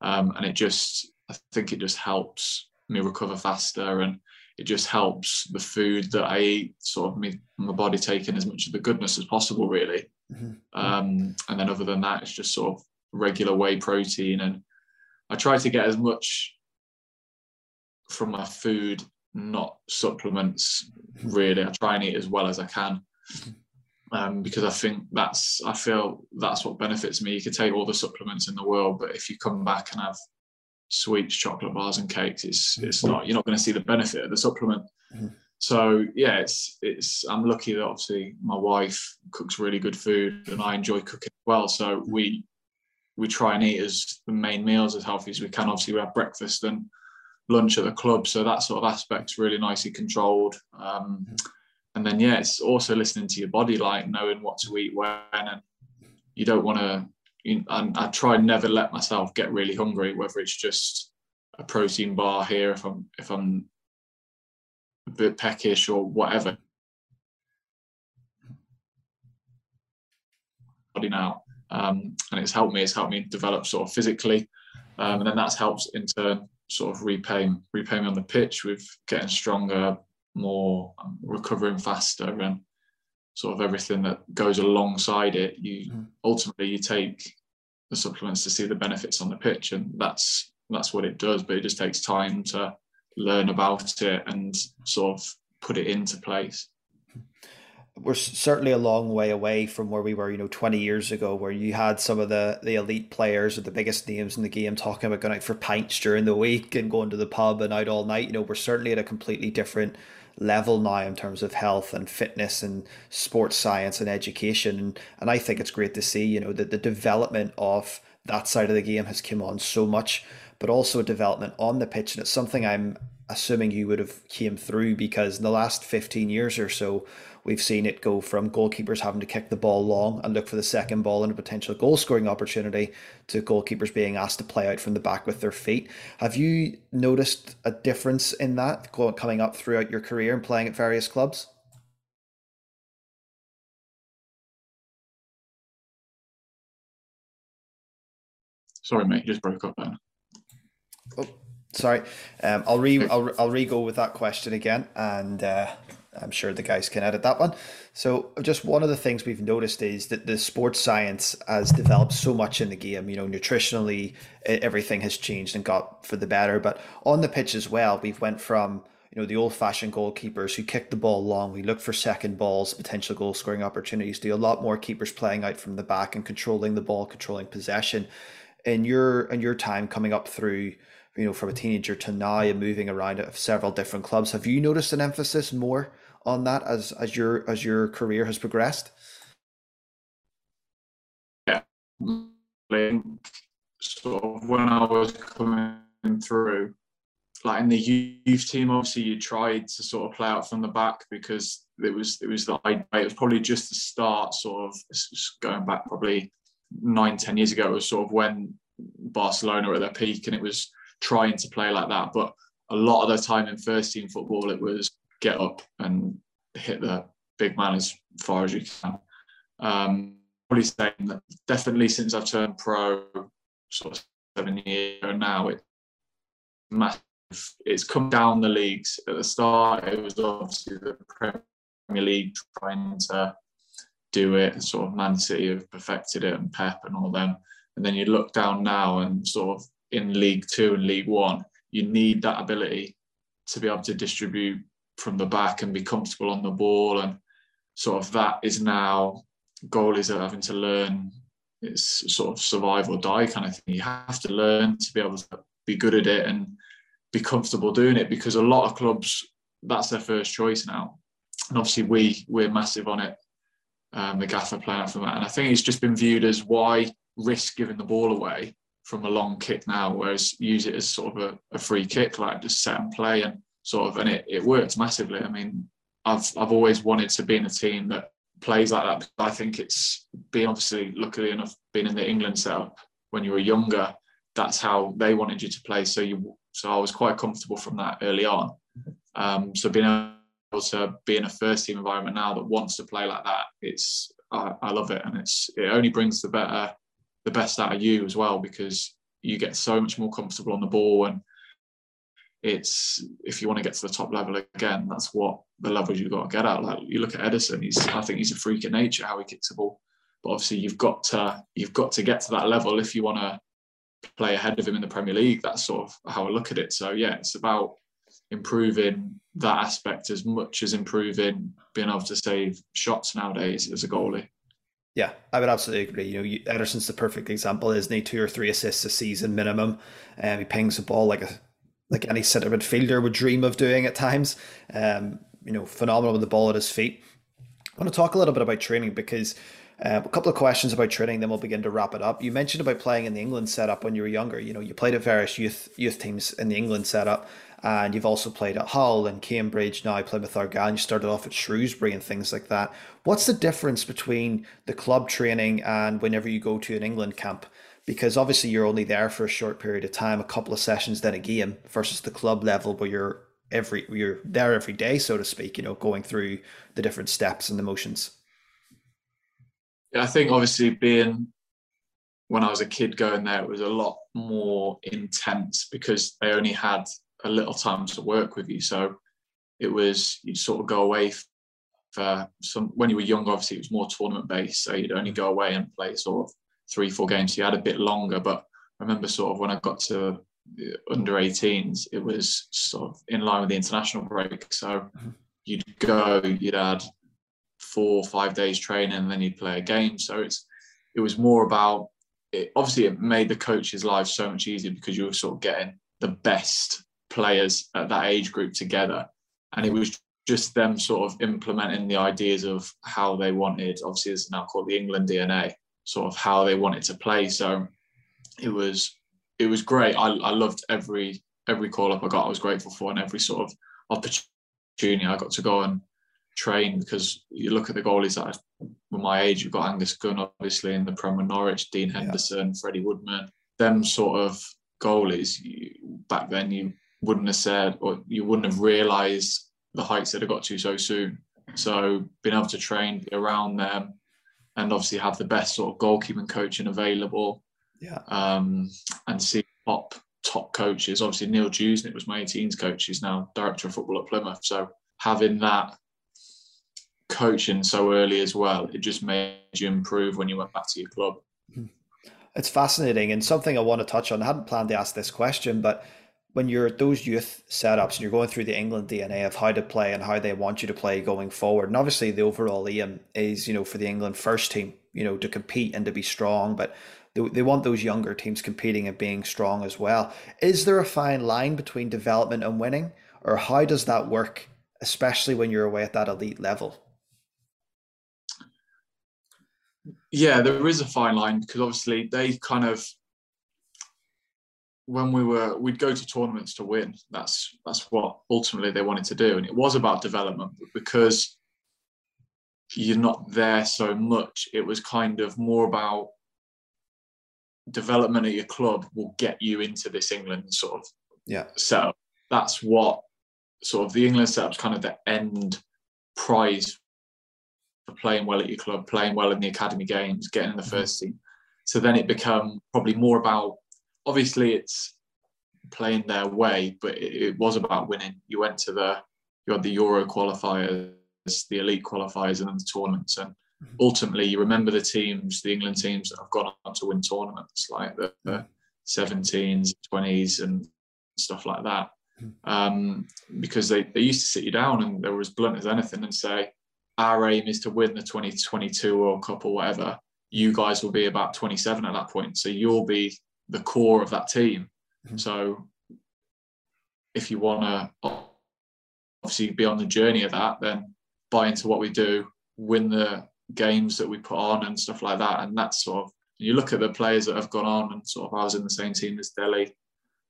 um, and it just I think it just helps me recover faster and it just helps the food that I eat, sort of me, my body taking as much of the goodness as possible, really. Mm-hmm. Um, and then other than that, it's just sort of regular whey protein. And I try to get as much from my food, not supplements, really. I try and eat as well as I can. um, because I think that's I feel that's what benefits me. You could take all the supplements in the world, but if you come back and have sweets, chocolate bars, and cakes, it's it's not you're not going to see the benefit of the supplement. Mm-hmm. So yeah, it's it's I'm lucky that obviously my wife cooks really good food and I enjoy cooking as well. So we we try and eat as the main meals as healthy as we can. Obviously, we have breakfast and lunch at the club, so that sort of aspect's really nicely controlled. Um, mm-hmm and then yeah, it's also listening to your body, like knowing what to eat when, and you don't want to. And I try and never let myself get really hungry, whether it's just a protein bar here if I'm if I'm a bit peckish or whatever. Body now, um, and it's helped me. It's helped me develop sort of physically, um, and then that's helped in turn sort of repay repay me on the pitch with getting stronger, more um, recovering faster and sort of everything that goes alongside it you mm. ultimately you take the supplements to see the benefits on the pitch and that's that's what it does but it just takes time to learn about it and sort of put it into place
we're certainly a long way away from where we were, you know, 20 years ago, where you had some of the, the elite players or the biggest names in the game talking about going out for pints during the week and going to the pub and out all night. You know, we're certainly at a completely different level now in terms of health and fitness and sports science and education. And, and I think it's great to see, you know, that the development of that side of the game has come on so much, but also development on the pitch. And it's something I'm assuming you would have came through because in the last 15 years or so, We've seen it go from goalkeepers having to kick the ball long and look for the second ball and a potential goal scoring opportunity to goalkeepers being asked to play out from the back with their feet. Have you noticed a difference in that coming up throughout your career and playing at various clubs?
Sorry, mate, just broke up then.
Oh, sorry. Um, I'll re I'll, I'll re go with that question again, and uh, I'm sure the guys can edit that one. So, just one of the things we've noticed is that the sports science has developed so much in the game. You know, nutritionally, everything has changed and got for the better. But on the pitch as well, we've went from you know the old-fashioned goalkeepers who kick the ball long. We look for second balls, potential goal-scoring opportunities. Do a lot more keepers playing out from the back and controlling the ball, controlling possession. In your in your time coming up through you know, from a teenager to now and moving around at several different clubs. Have you noticed an emphasis more on that as as your as your career has progressed?
Yeah, sort of when I was coming through, like in the youth team, obviously you tried to sort of play out from the back because it was it was the it was probably just the start, sort of going back probably nine ten years ago. It was sort of when Barcelona were at their peak, and it was trying to play like that. But a lot of the time in first team football, it was get up and hit the big man as far as you can. Um, probably saying that definitely since I've turned pro, sort of seven years now, it's massive. It's come down the leagues. At the start, it was obviously the Premier League trying to do it. Sort of Man City have perfected it, and Pep and all them. And then you look down now, and sort of in League Two and League One, you need that ability to be able to distribute from the back and be comfortable on the ball. And sort of that is now goalies are having to learn. It's sort of survive or die kind of thing. You have to learn to be able to be good at it and be comfortable doing it because a lot of clubs that's their first choice now. And obviously we we're massive on it. Um, the gaffer playing from that, and I think it's just been viewed as why risk giving the ball away from a long kick now, whereas use it as sort of a, a free kick, like just set and play. And sort of, and it, it worked massively. I mean, I've I've always wanted to be in a team that plays like that. I think it's been obviously luckily enough being in the England setup when you were younger. That's how they wanted you to play. So you so I was quite comfortable from that early on. Um, so being able to be in a first team environment now that wants to play like that, it's I, I love it, and it's it only brings the better the best out of you as well because you get so much more comfortable on the ball and it's if you want to get to the top level again, that's what the level you've got to get at. Like you look at Ederson, he's I think he's a freak of nature how he kicks the ball. But obviously you've got to you've got to get to that level if you want to play ahead of him in the Premier League. That's sort of how I look at it. So yeah, it's about improving that aspect as much as improving being able to save shots nowadays as a goalie.
Yeah, I would absolutely agree. You know, you, Ederson's the perfect example, isn't he? Two or three assists a season minimum, and um, he pings the ball like a like any centre midfielder would dream of doing at times. Um, you know, phenomenal with the ball at his feet. I want to talk a little bit about training because uh, a couple of questions about training, then we'll begin to wrap it up. You mentioned about playing in the England setup when you were younger. You know, you played at various youth youth teams in the England setup, and you've also played at Hull and Cambridge. Now Plymouth Argyle. You started off at Shrewsbury and things like that. What's the difference between the club training and whenever you go to an England camp? Because obviously you're only there for a short period of time, a couple of sessions, then a game, versus the club level where you're every you're there every day, so to speak. You know, going through the different steps and the motions.
I think obviously being when I was a kid going there, it was a lot more intense because they only had a little time to work with you. So it was you'd sort of go away for some when you were young. Obviously, it was more tournament based, so you'd only go away and play sort of three, four games. So you had a bit longer. But I remember sort of when I got to under 18s, it was sort of in line with the international break. So mm-hmm. you'd go, you'd add four or five days training and then you'd play a game. So it's it was more about it, obviously it made the coaches' lives so much easier because you were sort of getting the best players at that age group together. And it was just them sort of implementing the ideas of how they wanted, obviously it's now called the England DNA, sort of how they wanted to play. So it was it was great. I, I loved every every call up I got. I was grateful for and every sort of opportunity I got to go and train because you look at the goalies that were my age, you've got Angus Gunn, obviously, in the Premier Norwich, Dean Henderson, yeah. Freddie Woodman. Them sort of goalies, you, back then you wouldn't have said or you wouldn't have realised the heights that I got to so soon. So being able to train around them and obviously have the best sort of goalkeeping coaching available.
Yeah.
Um, and see top top coaches. Obviously Neil Dewsnip was my 18s coach. He's now director of football at Plymouth. So having that coaching so early as well, it just made you improve when you went back to your club.
It's fascinating and something I want to touch on. I hadn't planned to ask this question, but when you're at those youth setups and you're going through the England DNA of how to play and how they want you to play going forward, and obviously the overall aim is, you know, for the England first team, you know, to compete and to be strong, but they, they want those younger teams competing and being strong as well. Is there a fine line between development and winning, or how does that work, especially when you're away at that elite level?
Yeah, there is a fine line because obviously they kind of when we were we'd go to tournaments to win. That's that's what ultimately they wanted to do, and it was about development. But because you're not there so much, it was kind of more about development at your club will get you into this England sort of
yeah
setup. That's what sort of the England setup's kind of the end prize for playing well at your club, playing well in the academy games, getting in the mm-hmm. first team. So then it become probably more about obviously it's playing their way, but it, it was about winning. You went to the you had the Euro qualifiers, the elite qualifiers, and then the tournaments. And mm-hmm. ultimately, you remember the teams, the England teams that have gone on to win tournaments, like the, the 17s, 20s, and stuff like that. Mm-hmm. Um, because they, they used to sit you down and they were as blunt as anything and say, our aim is to win the 2022 World Cup or whatever, you guys will be about 27 at that point. So you'll be the core of that team. Mm-hmm. So if you want to obviously be on the journey of that, then buy into what we do, win the games that we put on and stuff like that. And that's sort of, you look at the players that have gone on and sort of, I was in the same team as Dele,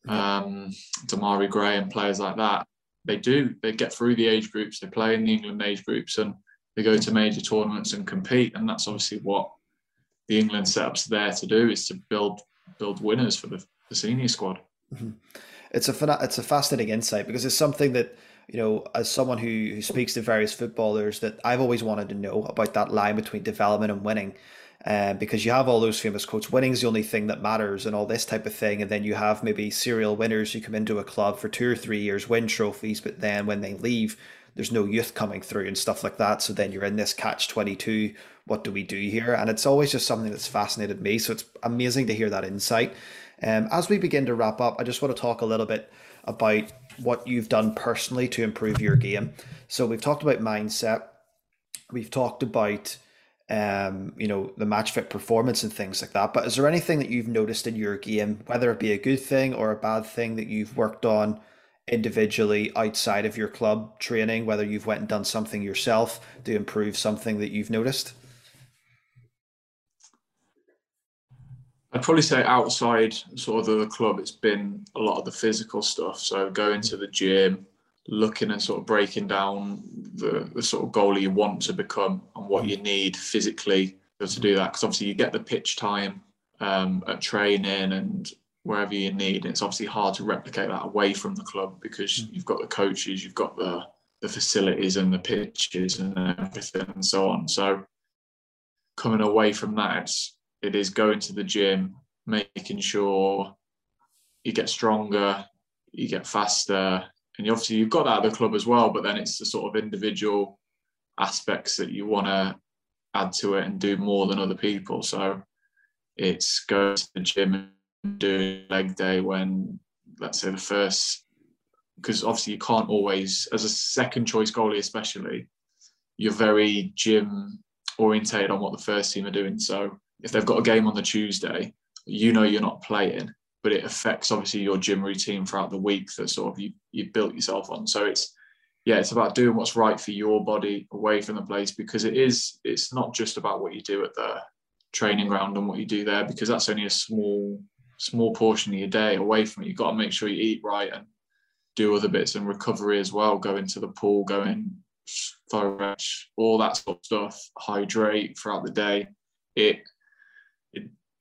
um, Demarai Gray and players like that. They do, they get through the age groups, they play in the England age groups and they go to major tournaments and compete. And that's obviously what the England setup's there to do is to build build winners for the, the senior squad.
Mm-hmm. It's a it's a fascinating insight because it's something that you know as someone who, who speaks to various footballers that I've always wanted to know about that line between development and winning. Um, because you have all those famous quotes, winning's the only thing that matters, and all this type of thing. And then you have maybe serial winners who come into a club for two or three years, win trophies, but then when they leave, there's no youth coming through and stuff like that. So then you're in this catch 22. What do we do here? And it's always just something that's fascinated me. So it's amazing to hear that insight. Um, as we begin to wrap up, I just want to talk a little bit about what you've done personally to improve your game. So we've talked about mindset, we've talked about um, you know, the match fit performance and things like that. But is there anything that you've noticed in your game, whether it be a good thing or a bad thing that you've worked on individually outside of your club training, whether you've went and done something yourself to improve something that you've noticed?
I'd probably say outside sort of the club, it's been a lot of the physical stuff. So going to the gym, looking and sort of breaking down the, the sort of goalie you want to become and what you need physically to do that. Because obviously you get the pitch time um, at training and wherever you need. And it's obviously hard to replicate that away from the club because mm. you've got the coaches, you've got the the facilities and the pitches and everything and so on. So coming away from that, it's, it is going to the gym, making sure you get stronger, you get faster, and obviously you've got that at the club as well. But then it's the sort of individual aspects that you want to add to it and do more than other people. So it's going to the gym and doing leg day when let's say the first because obviously you can't always as a second choice goalie especially you're very gym orientated on what the first team are doing so if they've got a game on the tuesday you know you're not playing but it affects obviously your gym routine throughout the week that sort of you you built yourself on. So it's yeah, it's about doing what's right for your body away from the place because it is it's not just about what you do at the training ground and what you do there because that's only a small small portion of your day away from it. You've got to make sure you eat right and do other bits and recovery as well. Go into the pool, go in all that sort of stuff. Hydrate throughout the day. It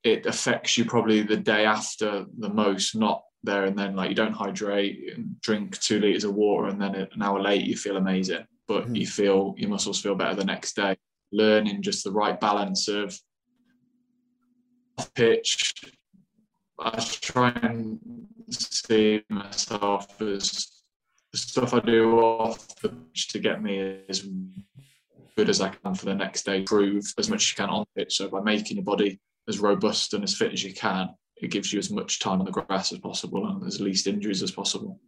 it affects you probably the day after the most, not there and then. Like you don't hydrate and drink two liters of water, and then an hour later you feel amazing, but mm. you feel your muscles feel better the next day. Learning just the right balance of pitch. I try and see myself as the stuff I do off the pitch to get me as good as I can for the next day. Prove as much as you can on pitch. So by making your body as robust and as fit as you can, it gives you as much time on the grass as possible and as least injuries as possible.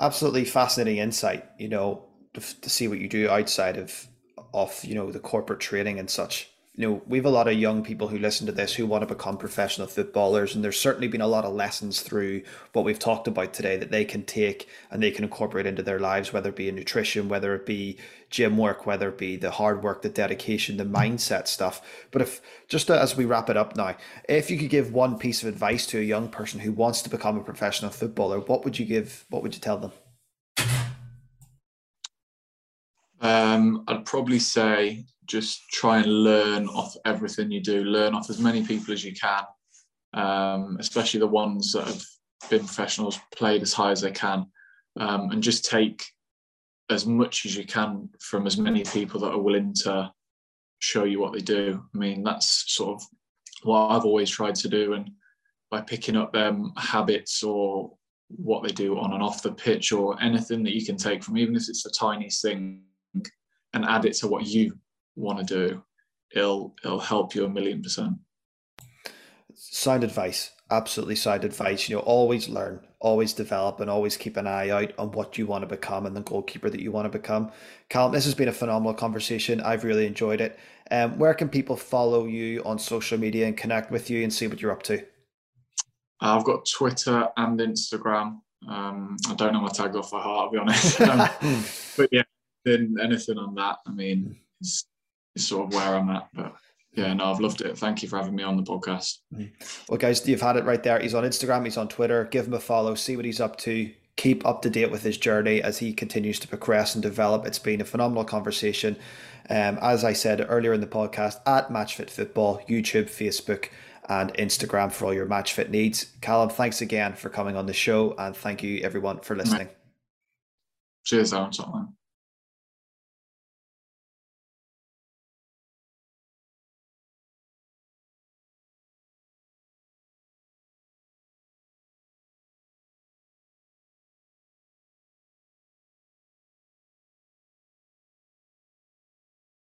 Absolutely fascinating insight. You know, to, to see what you do outside of of you know the corporate training and such you know, we have a lot of young people who listen to this who want to become professional footballers, and there's certainly been a lot of lessons through what we've talked about today that they can take and they can incorporate into their lives, whether it be nutrition, whether it be gym work, whether it be the hard work, the dedication, the mindset stuff. But if just as we wrap it up now, if you could give one piece of advice to a young person who wants to become a professional footballer, what would you give? What would you tell them?
Um, I'd probably say just try and learn off everything you do. Learn off as many people as you can, um, especially the ones that have been professionals, played as high as they can, um, and just take as much as you can from as many people that are willing to show you what they do. I mean, that's sort of what I've always tried to do, and by picking up them habits or what they do on and off the pitch or anything that you can take from, even if it's the tiniest thing, and add it to what you want to do, it'll it'll help you a million percent.
Sound advice, absolutely sound advice. You know, always learn, always develop, and always keep an eye out on what you want to become and the goalkeeper that you want to become. Callum, this has been a phenomenal conversation. I've really enjoyed it. Um, where can people follow you on social media and connect with you and see what you're up to?
I've got Twitter and Instagram. Um, I don't know my tags off by heart, I'll be honest. Um, but yeah, anything on that. I mean, it's is sort of where I'm at. But yeah, no, I've loved it. Thank you for having me on the podcast.
Well, guys, you've had it right there. He's on Instagram, he's on Twitter. Give him a follow, see what he's up to. Keep up to date with his journey as he continues to progress and develop. It's been a phenomenal conversation. Um, as I said earlier in the podcast, at MatchFit Football, YouTube, Facebook, and Instagram for all your MatchFit needs. Callum, thanks again for coming on the show, and thank you everyone for listening.
Cheers, Aaron.